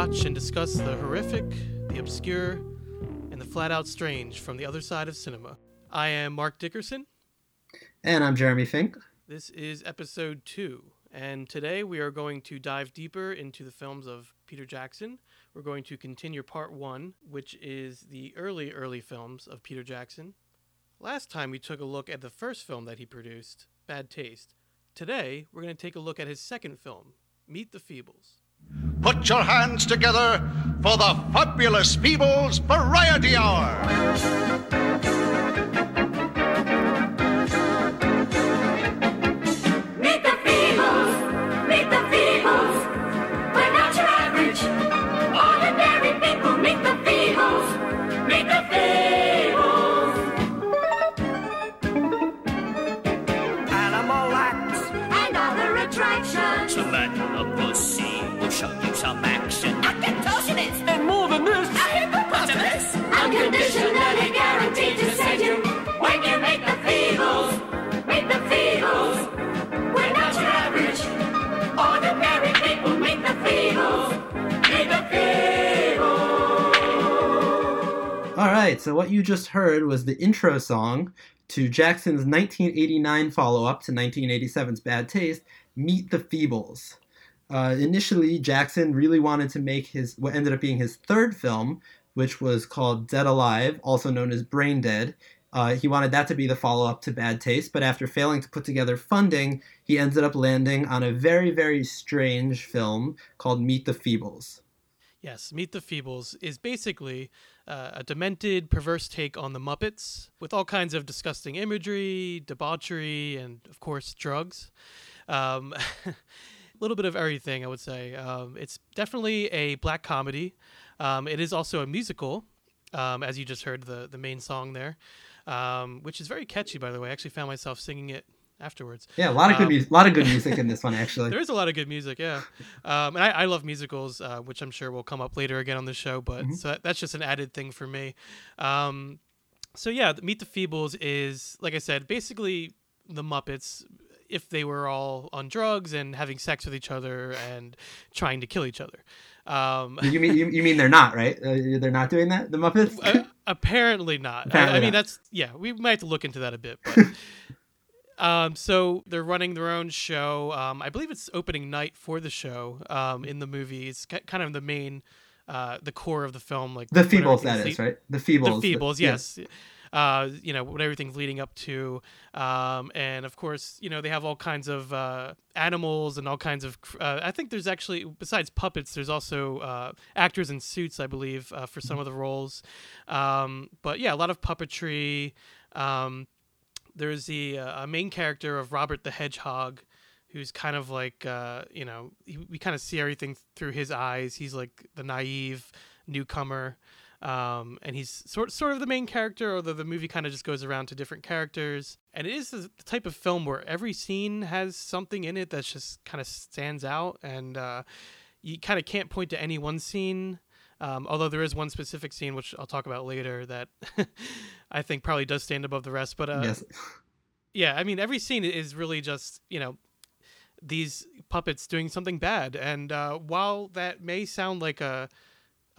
watch and discuss the horrific, the obscure, and the flat out strange from the other side of cinema. I am Mark Dickerson. And I'm Jeremy Fink. This is episode two, and today we are going to dive deeper into the films of Peter Jackson. We're going to continue part one, which is the early, early films of Peter Jackson. Last time we took a look at the first film that he produced, Bad Taste. Today, we're going to take a look at his second film, Meet the Feebles. Put your hands together for the fabulous Feebles Variety Hour. Right, so what you just heard was the intro song to Jackson's 1989 follow up to 1987's Bad Taste, Meet the Feebles. Uh, initially, Jackson really wanted to make his what ended up being his third film, which was called Dead Alive, also known as Brain Dead. Uh, he wanted that to be the follow up to Bad Taste, but after failing to put together funding, he ended up landing on a very, very strange film called Meet the Feebles. Yes, Meet the Feebles is basically uh, a demented, perverse take on the Muppets with all kinds of disgusting imagery, debauchery, and of course, drugs. Um, a little bit of everything, I would say. Um, it's definitely a black comedy. Um, it is also a musical, um, as you just heard the, the main song there, um, which is very catchy, by the way. I actually found myself singing it afterwards. Yeah, a lot of good Um, music. A lot of good music in this one, actually. There is a lot of good music, yeah. Um, and I, I love musicals, uh, which I'm sure will come up later again on the show. But Mm-hmm. so that, that's just an added thing for me. Um, so yeah, Meet the Feebles is like I said, basically the Muppets if they were all on drugs and having sex with each other and trying to kill each other. Um, You mean you, you mean they're not right? Uh, they're not doing that. The Muppets. uh, apparently not. I- I, mean, not. that's yeah. We might have to look into that a bit. But um, so they're running their own show. Um, I believe it's opening night for the show. Um, in the movie, it's ki- kind of the main, uh, the core of the film. Like the Feebles, that is right. The Feebles. The Feebles, yeah. yes. Uh, you know what everything's leading up to, um, and of course, you know they have all kinds of uh, animals and all kinds of. Uh, I think there's actually besides puppets, there's also uh, actors in suits, I believe, uh, for some of the roles. Um, but yeah, a lot of puppetry. Um, there's the uh, main character of Robert the Hedgehog, who's kind of like uh, you know he, we kind of see everything through his eyes. He's like the naive newcomer, um, and he's sort sort of the main character. Although the movie kind of just goes around to different characters, and it is the type of film where every scene has something in it that just kind of stands out, and uh, you kind of can't point to any one scene. Um, although there is one specific scene which I'll talk about later that I think probably does stand above the rest. But uh, yes. yeah, I mean, every scene is really just you know these puppets doing something bad, and uh, while that may sound like a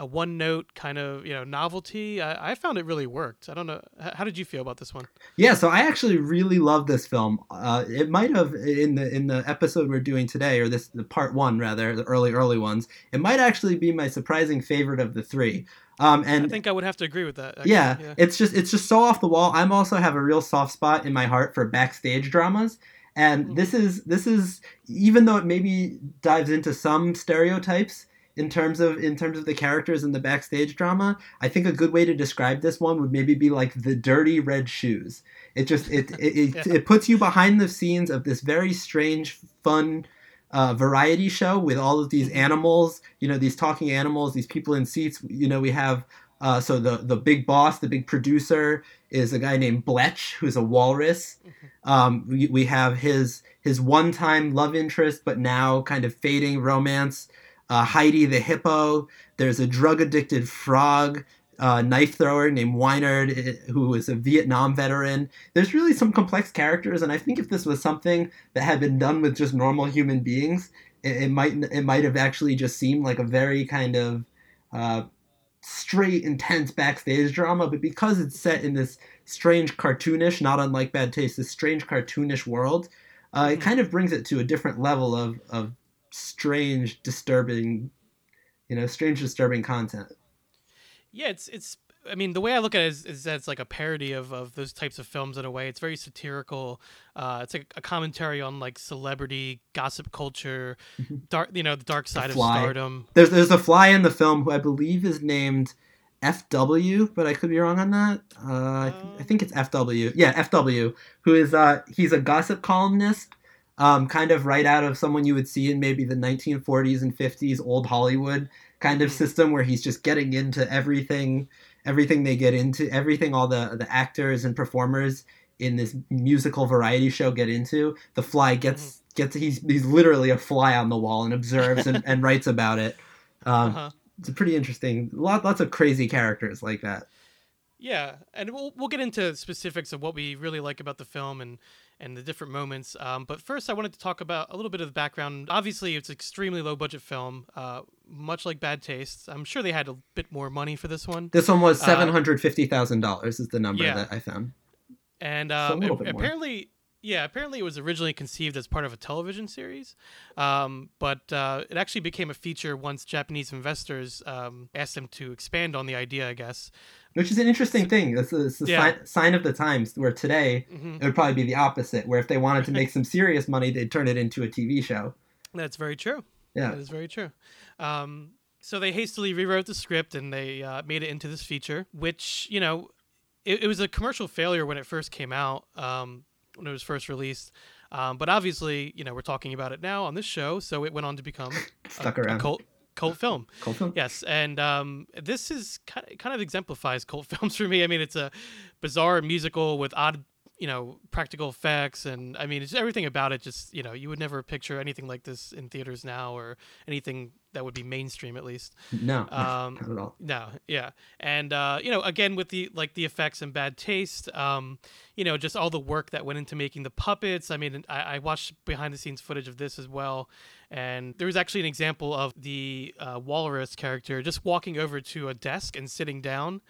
a one note kind of you know novelty, I, I found it really worked. I don't know, how did you feel about this one? Yeah, so I actually really love this film. Uh, it might have in the in the episode we're doing today, or this the part one rather, the early early ones. It might actually be my surprising favorite of the three. Um, and I think I would have to agree with that. actually, yeah, it's just it's just so off the wall. I'm also have a real soft spot in my heart for backstage dramas, and Mhm. this is this is even though it maybe dives into some stereotypes in terms of in terms of the characters and the backstage drama. I think a good way to describe this one would maybe be like the dirty red shoes. It just it it, it, Yeah. it puts you behind the scenes of this very strange, fun. Uh, variety show with all of these Mhm. animals, you know, these talking animals, these people in seats. You know, we have uh, so the the big boss, the big producer, is a guy named Bletch, who's a walrus. Um, we, we have his his one time love interest, but now kind of fading romance. Uh, Heidi the hippo. There's a drug addicted frog uh, knife thrower named Wynyard, eh, who is a Vietnam veteran. There's really some complex characters, and I think if this was something that had been done with just normal human beings, it, it might it might have actually just seemed like a very kind of uh, straight, intense backstage drama, but because it's set in this strange cartoonish, not unlike Bad Taste, this strange cartoonish world, uh, it Mhm. kind of brings it to a different level of of strange, disturbing, you know, strange, disturbing content. Yeah, it's it's. I mean, the way I look at it is, is that it's like a parody of, of those types of films in a way. It's very satirical. Uh, it's like a commentary on like celebrity gossip culture, dark, you know, the dark side of Fly. stardom. There's there's a fly in the film who I believe is named FW, but I could be wrong on that. Uh, I, th- I think it's FW. Yeah, FW, who is uh he's a gossip columnist, um, kind of right out of someone you would see in maybe the 1940s and 50s old Hollywood kind of Mhm. system where he's just getting into everything, everything they get into, everything all the the actors and performers in this musical variety show get into. The fly gets gets he's he's literally a fly on the wall and observes and, and writes about it. Um, Uh-huh. It's a pretty interesting. Lot, lots of crazy characters like that. Yeah, and we'll we'll get into specifics of what we really like about the film and and the different moments. Um, but first, I wanted to talk about a little bit of the background. Obviously, it's an extremely low budget film, uh, much like Bad Taste. I'm sure they had a bit more money for this one. This one was Uh, seven hundred fifty thousand dollars. Is the number Yeah. that I found. And So a um, little a- bit more. apparently, yeah, apparently it was originally conceived as part of a television series, um, but uh, it actually became a feature once Japanese investors um, asked them to expand on the idea. I guess. Which is an interesting thing. It's a, it's a Yeah. sign, sign of the times. Where today hmm it would probably be the opposite. Where if they wanted to make some serious money, they'd turn it into a TV show. That's very true. Yeah. That is very true. Um, so they hastily rewrote the script and they uh, made it into this feature, which you know, it, it was a commercial failure when it first came out, um, when it was first released. Um, but obviously, you know, we're talking about it now on this show, so it went on to become Stuck a, around. a cult cult film. Cult film. Yes, and um, this is kind of, kind of exemplifies cult films for me. I mean, it's a bizarre musical with odd, you know, practical effects, and I mean, it's everything about it. Just you know, you would never picture anything like this in theaters now, or anything that would be mainstream at least. No, Um, not at all. No, yeah, and uh, you know, again with the like the effects and bad taste, um, you know, just all the work that went into making the puppets. I mean, I, I watched behind the scenes footage of this as well, and there was actually an example of the uh, walrus character just walking over to a desk and sitting down.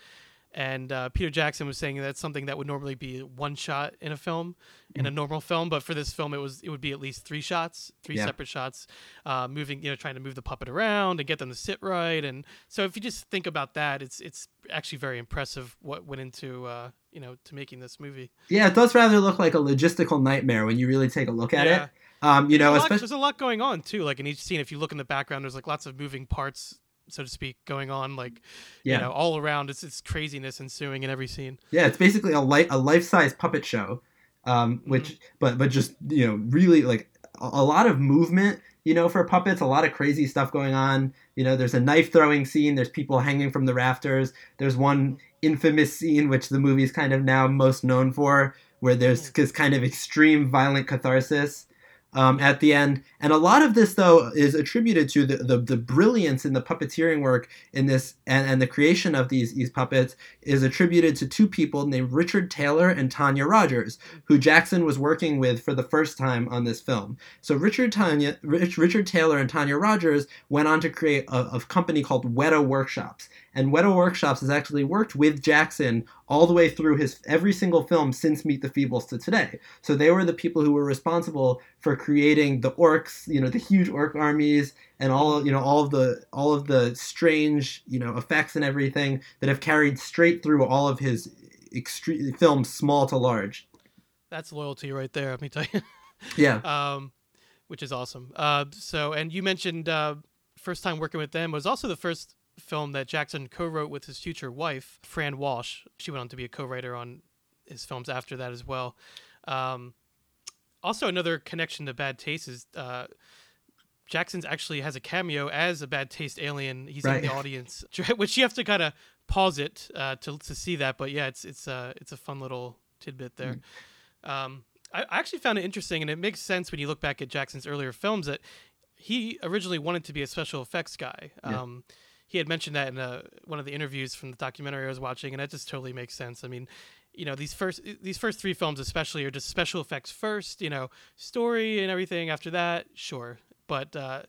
And uh, Peter Jackson was saying that's something that would normally be one shot in a film, in a normal film, but for this film, it was it would be at least three shots, three Yeah. separate shots, uh, moving, you know, trying to move the puppet around and get them to sit right. And so, if you just think about that, it's it's actually very impressive what went into uh, you know to making this movie. Yeah, it does rather look like a logistical nightmare when you really take a look at Yeah. it. Um, you know, there's, a lot, especially there's a lot going on too. Like in each scene, if you look in the background, there's like lots of moving parts, so to speak, going on. Like Yeah. you know, all around. It's it's craziness ensuing in every scene. Yeah, it's basically a light a life size puppet show, um, which Mm-hmm. but but just you know really like a, a lot of movement. You know, for puppets, a lot of crazy stuff going on. You know, there's a knife throwing scene. There's people hanging from the rafters. There's one infamous scene which the movie's kind of now most known for, where there's this kind of extreme violent catharsis. Um, at the end, and a lot of this though is attributed to the, the, the brilliance in the puppeteering work in this and, and the creation of these these puppets is attributed to two people named Richard Taylor and Tanya Rogers, who Jackson was working with for the first time on this film. So Richard Tanya, Rich, Richard Taylor and Tanya Rogers went on to create a, a company called Weta Workshops, and Weta Workshops has actually worked with Jackson all the way through his every single film since Meet the Feebles to today. So they were the people who were responsible for creating the orcs, you know, the huge orc armies and all, you know, all of the all of the strange, you know, effects and everything that have carried straight through all of his extreme films, small to large. That's loyalty right there. Let me tell you. Yeah. um, which is awesome. Uh, so, and you mentioned uh, first time working with them was also the first film that Jackson co-wrote with his future wife, Fran Walsh. She went on to be a co-writer on his films after that as well. Um, also, another connection to Bad Taste is uh, Jackson's actually has a cameo as a Bad Taste alien. He's Right. in the audience, which you have to kind of pause it uh, to to see that. But yeah, it's it's uh, it's a fun little tidbit there. Um, I, I actually found it interesting, and it makes sense when you look back at Jackson's earlier films that he originally wanted to be a special effects guy. Yeah. Um, he had mentioned that in uh one of the interviews from the documentary I was watching, and that just totally makes sense. I mean, you know, these first these first three films especially are just special effects first. You know, story and everything after that, sure. but uh,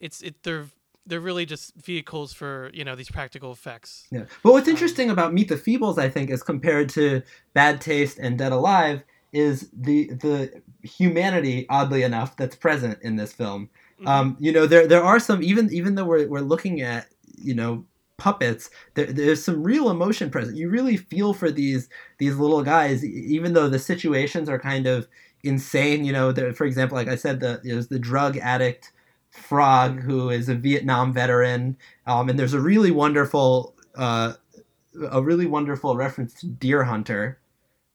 it's it they're they're really just vehicles for you know these practical effects. Yeah. But what's interesting about Meet the Feebles, I think, as compared to Bad Taste and Dead Alive, is the the humanity, oddly enough, that's present in this film. Um, you know, there there are some even even though we're we're looking at you know puppets, there, there's some real emotion present. You really feel for these these little guys, even though the situations are kind of insane. You know, there, for example, like I said, the there's the drug addict frog who is a Vietnam veteran, um, and there's a really wonderful uh, a really wonderful reference to Deer Hunter.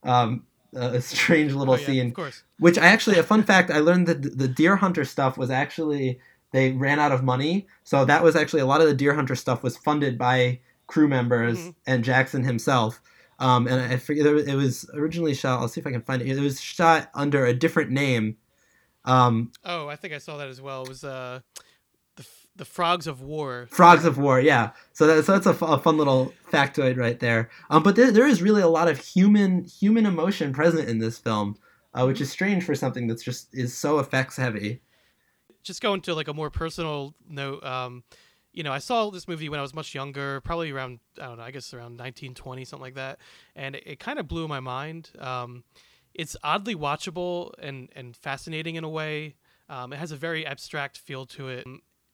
Um, a strange little Oh, yeah, scene of course. which I actually a fun fact I learned that the deer hunter stuff was actually they ran out of money, so that was actually a lot of the deer hunter stuff was funded by crew members Mhm. and Jackson himself. Um, and I forget it was originally shot. I'll see if I can find it. It was shot under a different name. Um, Oh, I think I saw that as well. It was uh, the the Frogs of War. Frogs of War, yeah. So, that, so that's a, a fun little factoid right there. Um, but there, there is really a lot of human human emotion present in this film, uh, which is strange for something that's just is so effects heavy. Just going to like a more personal note. Um, you know, I saw this movie when I was much younger, probably around I don't know, I guess around 1920, something like that, and it, it kind of blew my mind. Um, it's oddly watchable and and fascinating in a way. Um, it has a very abstract feel to it,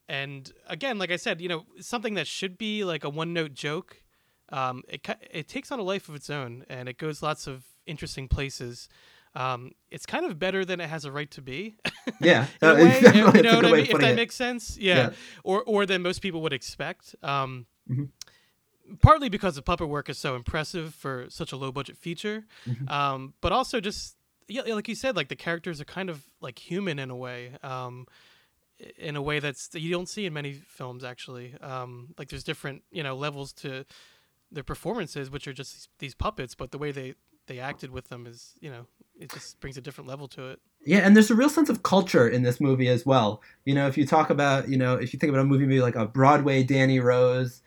and again, like I said, you know, something that should be like a one note joke. Um, it it takes on a life of its own, and it goes lots of interesting places. Um, it's kind of better than it has a right to be. Yeah, in a uh, way, you know what I mean? If that it. makes sense, yeah. Yeah. Or or than most people would expect. Um, Mhm. Partly because the puppet work is so impressive for such a low budget feature, Mm-hmm. um, but also just yeah, like you said, like the characters are kind of like human in a way, um, in a way that's that you don't see in many films actually. Um, like there's different you know levels to their performances, which are just these, these puppets, but the way they they acted with them is you know it just brings a different level to it. Yeah, and there's a real sense of culture in this movie as well. You know, if you talk about, you know, if you think about a movie maybe like a Broadway Danny Rose,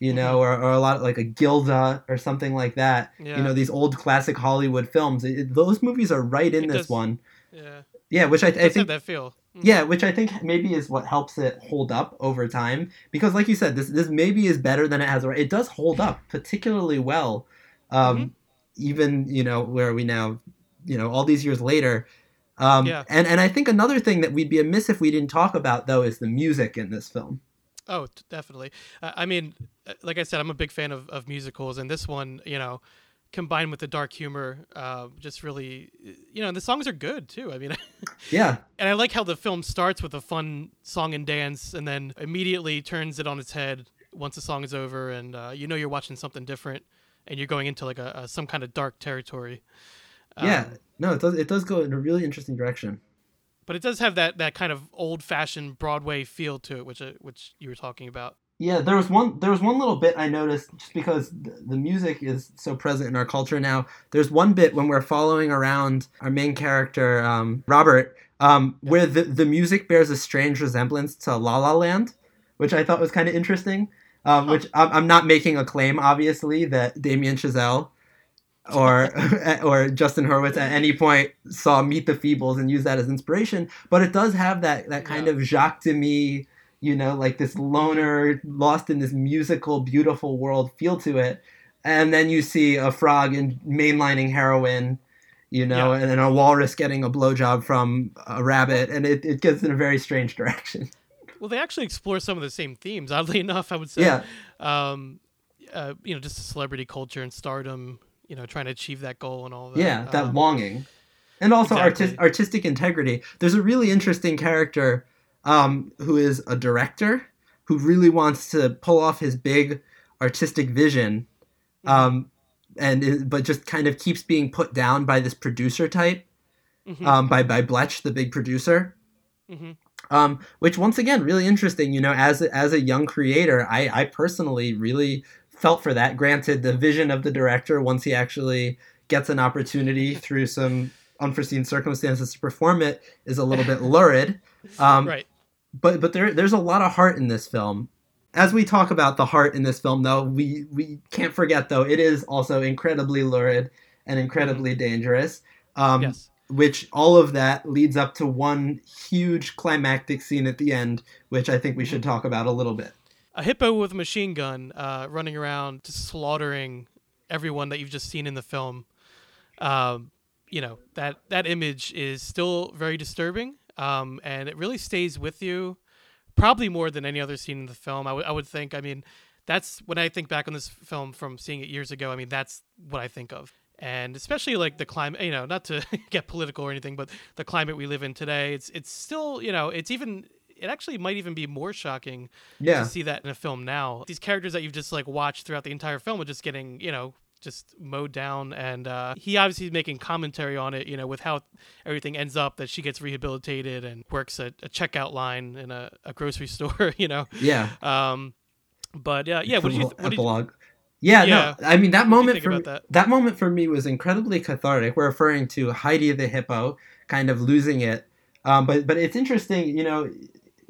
you know, or, or a lot like a Gilda or something like that. Yeah. You know, these old classic Hollywood films. It, those movies are right in It this does- one. Yeah, Yeah, which I, I think that feel. Mm. yeah, which I think maybe is what helps it hold up over time. Because, like you said, this this maybe is better than it has. It does hold up particularly well, um, Mm-hmm. Even you know where are we now, you know, all these years later. Um, Yeah. And and I think another thing that we'd be amiss if we didn't talk about though is the music in this film. Oh, definitely. Uh, I mean, uh, like I said, I'm a big fan of, of musicals, and this one, you know, combined with the dark humor, uh, just really, you know, and the songs are good too. I mean, Yeah, and I like how the film starts with a fun song and dance, and then immediately turns it on its head once the song is over, and uh, you know you're watching something different, and you're going into like a, a some kind of dark territory. yeah. Um, No, it does. It does go in a really interesting direction. but it does have that, that kind of old fashioned Broadway feel to it, which uh, which you were talking about. Yeah, there was one. There was one little bit I noticed just because the, the music is so present in our culture now. There's one bit when we're following around our main character, um, Robert, um, where the the music bears a strange resemblance to La La Land, which I thought was kind of interesting. Um, which I'm, I'm not making a claim, obviously, that Damien Chazelle or or Justin Hurwitz at any point saw Meet the Feebles and used that as inspiration, but it does have that that kind Yeah. of Jacques Demy you know, like this loner lost in this musical, beautiful world feel to it. And then you see a frog in mainlining heroin, you know, Yeah. and then a walrus getting a blowjob from a rabbit, and it, it gets in a very strange direction. Well, they actually explore some of the same themes. Oddly enough, I would say. Yeah. Um, uh, you know, just celebrity culture and stardom. You know, trying to achieve that goal and all that. Yeah, that Um, longing. And also exactly. artis- artistic integrity. There's a really interesting character um, who is a director who really wants to pull off his big artistic vision, um, and is, but just kind of keeps being put down by this producer type, Mhm. um, by by Bletch, the big producer. Mhm. Um, which once again, really interesting. You know, as a, as a young creator, I, I personally really felt for that. Granted, the vision of the director, once he actually gets an opportunity through some unforeseen circumstances to perform it, is a little bit lurid. Um, right. but but there there's a lot of heart in this film. As we talk about the heart in this film, though, we we can't forget though it is also incredibly lurid and incredibly dangerous. Um, Yes. Which all of that leads up to one huge climactic scene at the end, which I think we should talk about a little bit. A hippo with a machine gun uh, running around just slaughtering everyone that you've just seen in the film. Um, you know that that image is still very disturbing, um, and it really stays with you, probably more than any other scene in the film. I would I would think. I mean, that's when I think back on this film from seeing it years ago. I mean, that's what I think of, and especially like the climate. You know, not to get political or anything, but the climate we live in today. It's it's still you know it's even it actually might even be more shocking Yeah. to see that in a film now. These characters that you've just like watched throughout the entire film are just getting, you know, just mowed down and uh, he obviously is making commentary on it, you know, with how everything ends up that she gets rehabilitated and works at a checkout line in a, a grocery store, you know. Yeah. Um but uh, yeah, what did you what did you, epilogue. Yeah, Yeah. no, I mean that moment for that? that? moment for me was incredibly cathartic. We're referring to Heidi the hippo kind of losing it, um, but but it's interesting, you know,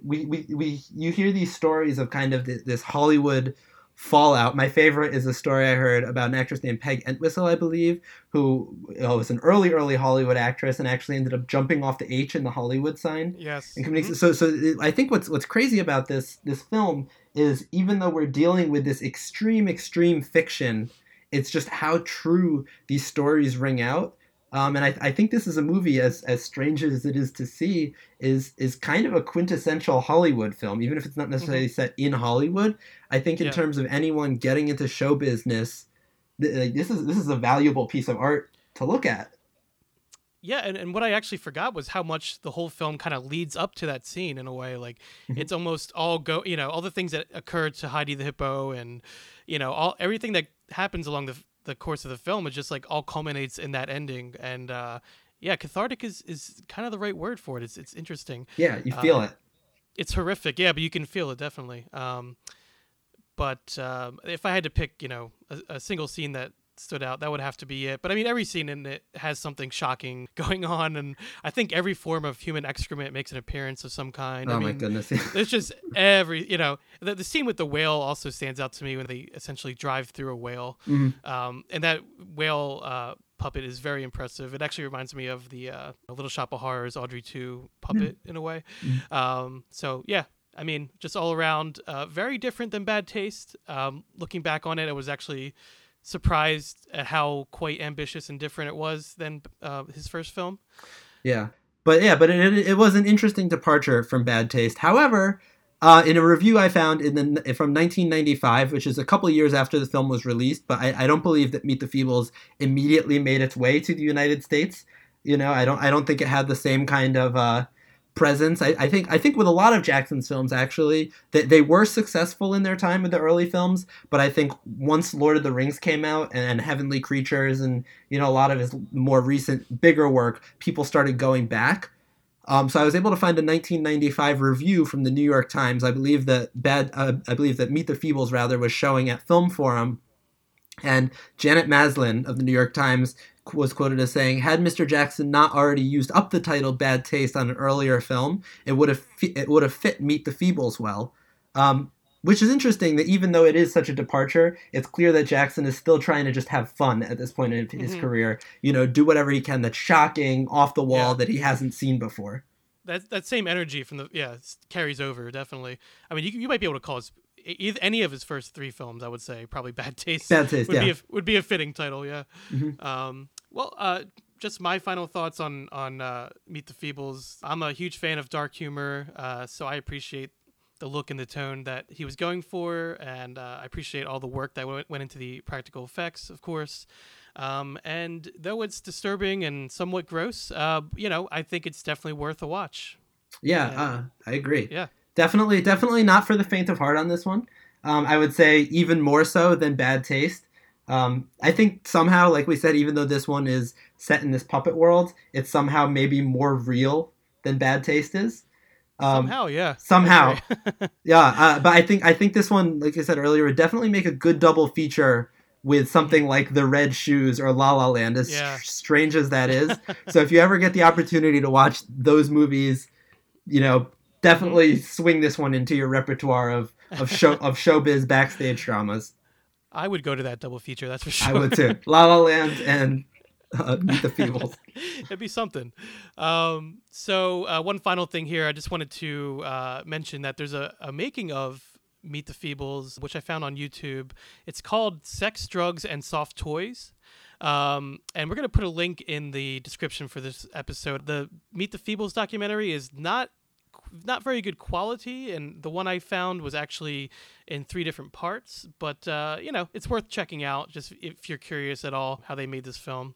we, we, we you hear these stories of kind of this, this Hollywood fallout. My favorite is a story I heard about an actress named Peg Entwistle, I believe, who uh, was an early early Hollywood actress and actually ended up jumping off the H in the Hollywood sign Yes. and committing. Mhm. So, so it- I think what's what's crazy about this this film is even though we're dealing with this extreme extreme fiction, it's just how true these stories ring out. Um, and I, I think this is a movie as as strange as it is to see is is kind of a quintessential Hollywood film, even if it's not necessarily set in Hollywood. I think in Yeah. terms of anyone getting into show business, th- like, this is this is a valuable piece of art to look at. Yeah, and, and what I actually forgot was how much the whole film kind of leads up to that scene in a way. Like Mm-hmm. it's almost all go, you know, all the things that occur to Heidi the hippo, and you know, all everything that happens along the the course of the film It just like all culminates in that ending. And uh, yeah, cathartic is is kind of the right word for it. It's it's interesting. Yeah, you feel Uh, it. It's horrific, yeah, but you can feel it definitely. Um, but um, if I had to pick, you know, a, a single scene that stood out, that would have to be it. But I mean, every scene in it has something shocking going on, and I think every form of human excrement makes an appearance of some kind. Oh I my goodness. It's just every, you know, the, the scene with the whale also stands out to me when they essentially drive through a whale, Mm-hmm. um, and that whale uh, puppet is very impressive. It actually reminds me of the uh, Little Shop of Horrors Audrey two puppet in a way. Um, so yeah, I mean, just all around, uh, very different than Bad Taste. Um, looking back on it, I was actually surprised at how quite ambitious and different it was than uh, his first film. Yeah, but yeah, but it, it, was an interesting departure from Bad Taste. However, uh, in a review I found in the from 1995, which is a couple years after the film was released, but I, I don't believe that Meet the Feebles immediately made its way to the United States. You know, I don't I don't think it had the same kind of uh, presence. I, I think I think with a lot of Jackson's films actually that they, were successful in their time with the early films, but I think once Lord of the Rings came out and, and Heavenly Creatures and you know a lot of his more recent bigger work, people started going back. Um, so I was able to find a 1995 review from the New York Times. I believe that bad. Uh, I believe that Meet the Feebles rather was showing at Film Forum, and Janet Maslin of the New York Times was quoted as saying, "Had Mr. Jackson not already used up the title Bad Taste on an earlier film, it would have fi- it would have fit Meet the Feebles well." Um, which is interesting that even though it is such a departure, it's clear that Jackson is still trying to just have fun at this point in his Mhm. career. You know, do whatever he can that's shocking, off the wall, Yeah. that he hasn't seen before. that that same energy from the yeah carries over definitely. I mean, you, you might be able to call his any of his first three films. I would say probably Bad Taste. Bad Taste, would be yeah. a, would be a fitting title. Yeah. Mhm. Um, well, uh, just my final thoughts on on uh, Meet the Feebles. I'm a huge fan of dark humor, uh, so I appreciate the look and the tone that he was going for, and uh, I appreciate all the work that went, went into the practical effects, of course. Um, and though it's disturbing and somewhat gross, uh, you know, I think it's definitely worth a watch. Yeah, Yeah. uh, I agree. Yeah. Definitely, definitely not for the faint of heart on this one. Um, I would say even more so than Bad Taste. Um, I think somehow, like we said, even though this one is set in this puppet world, it's somehow maybe more real than Bad Taste is. Um, somehow, yeah. Somehow. Yeah, uh, but I think I think this one, like I said earlier, would definitely make a good double feature with something like The Red Shoes or La La Land, as Yeah. strange as that is. so if you ever get the opportunity to watch those movies, you know, definitely swing this one into your repertoire of of show of showbiz backstage dramas. I would go to that double feature. That's for sure. I would too. La La Land and uh, Meet the Feebles. It'd be something. Um, so uh, one final thing here, I just wanted to uh, mention that there's a, a making of Meet the Feebles, which I found on YouTube. It's called Sex, Drugs, and Soft Toys. Um, and we're going to put a link in the description for this episode. The Meet the Feebles documentary is not not very good quality, and the one I found was actually in three different parts. But uh, you know, it's worth checking out just if you're curious at all how they made this film.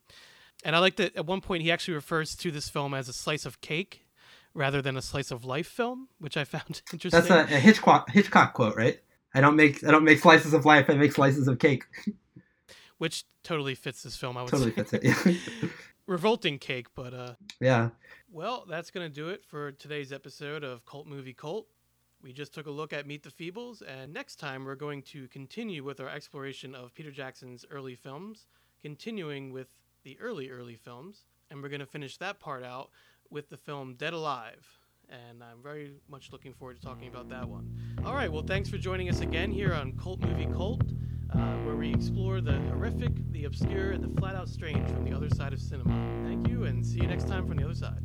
And I like that at one point he actually refers to this film as a slice of cake rather than a slice of life film, which I found interesting. That's a, a Hitchcock Hitchcock quote, right? I don't make I don't make slices of life. I make slices of cake. which totally fits this film. I would totally say. fits it. Yeah. revolting cake, but uh, yeah. Well, that's gonna do it for today's episode of Cult Movie Cult. We just took a look at Meet the Feebles, and next time we're going to continue with our exploration of Peter Jackson's early films, continuing with the early, early films, and we're going to finish that part out with the film Dead Alive. And I'm very much looking forward to talking about that one. All right, well, thanks for joining us again here on Cult Movie Cult, uh, where we explore the horrific, the obscure, and the flat out strange from the other side of cinema. Thank you, and see you next time from the other side.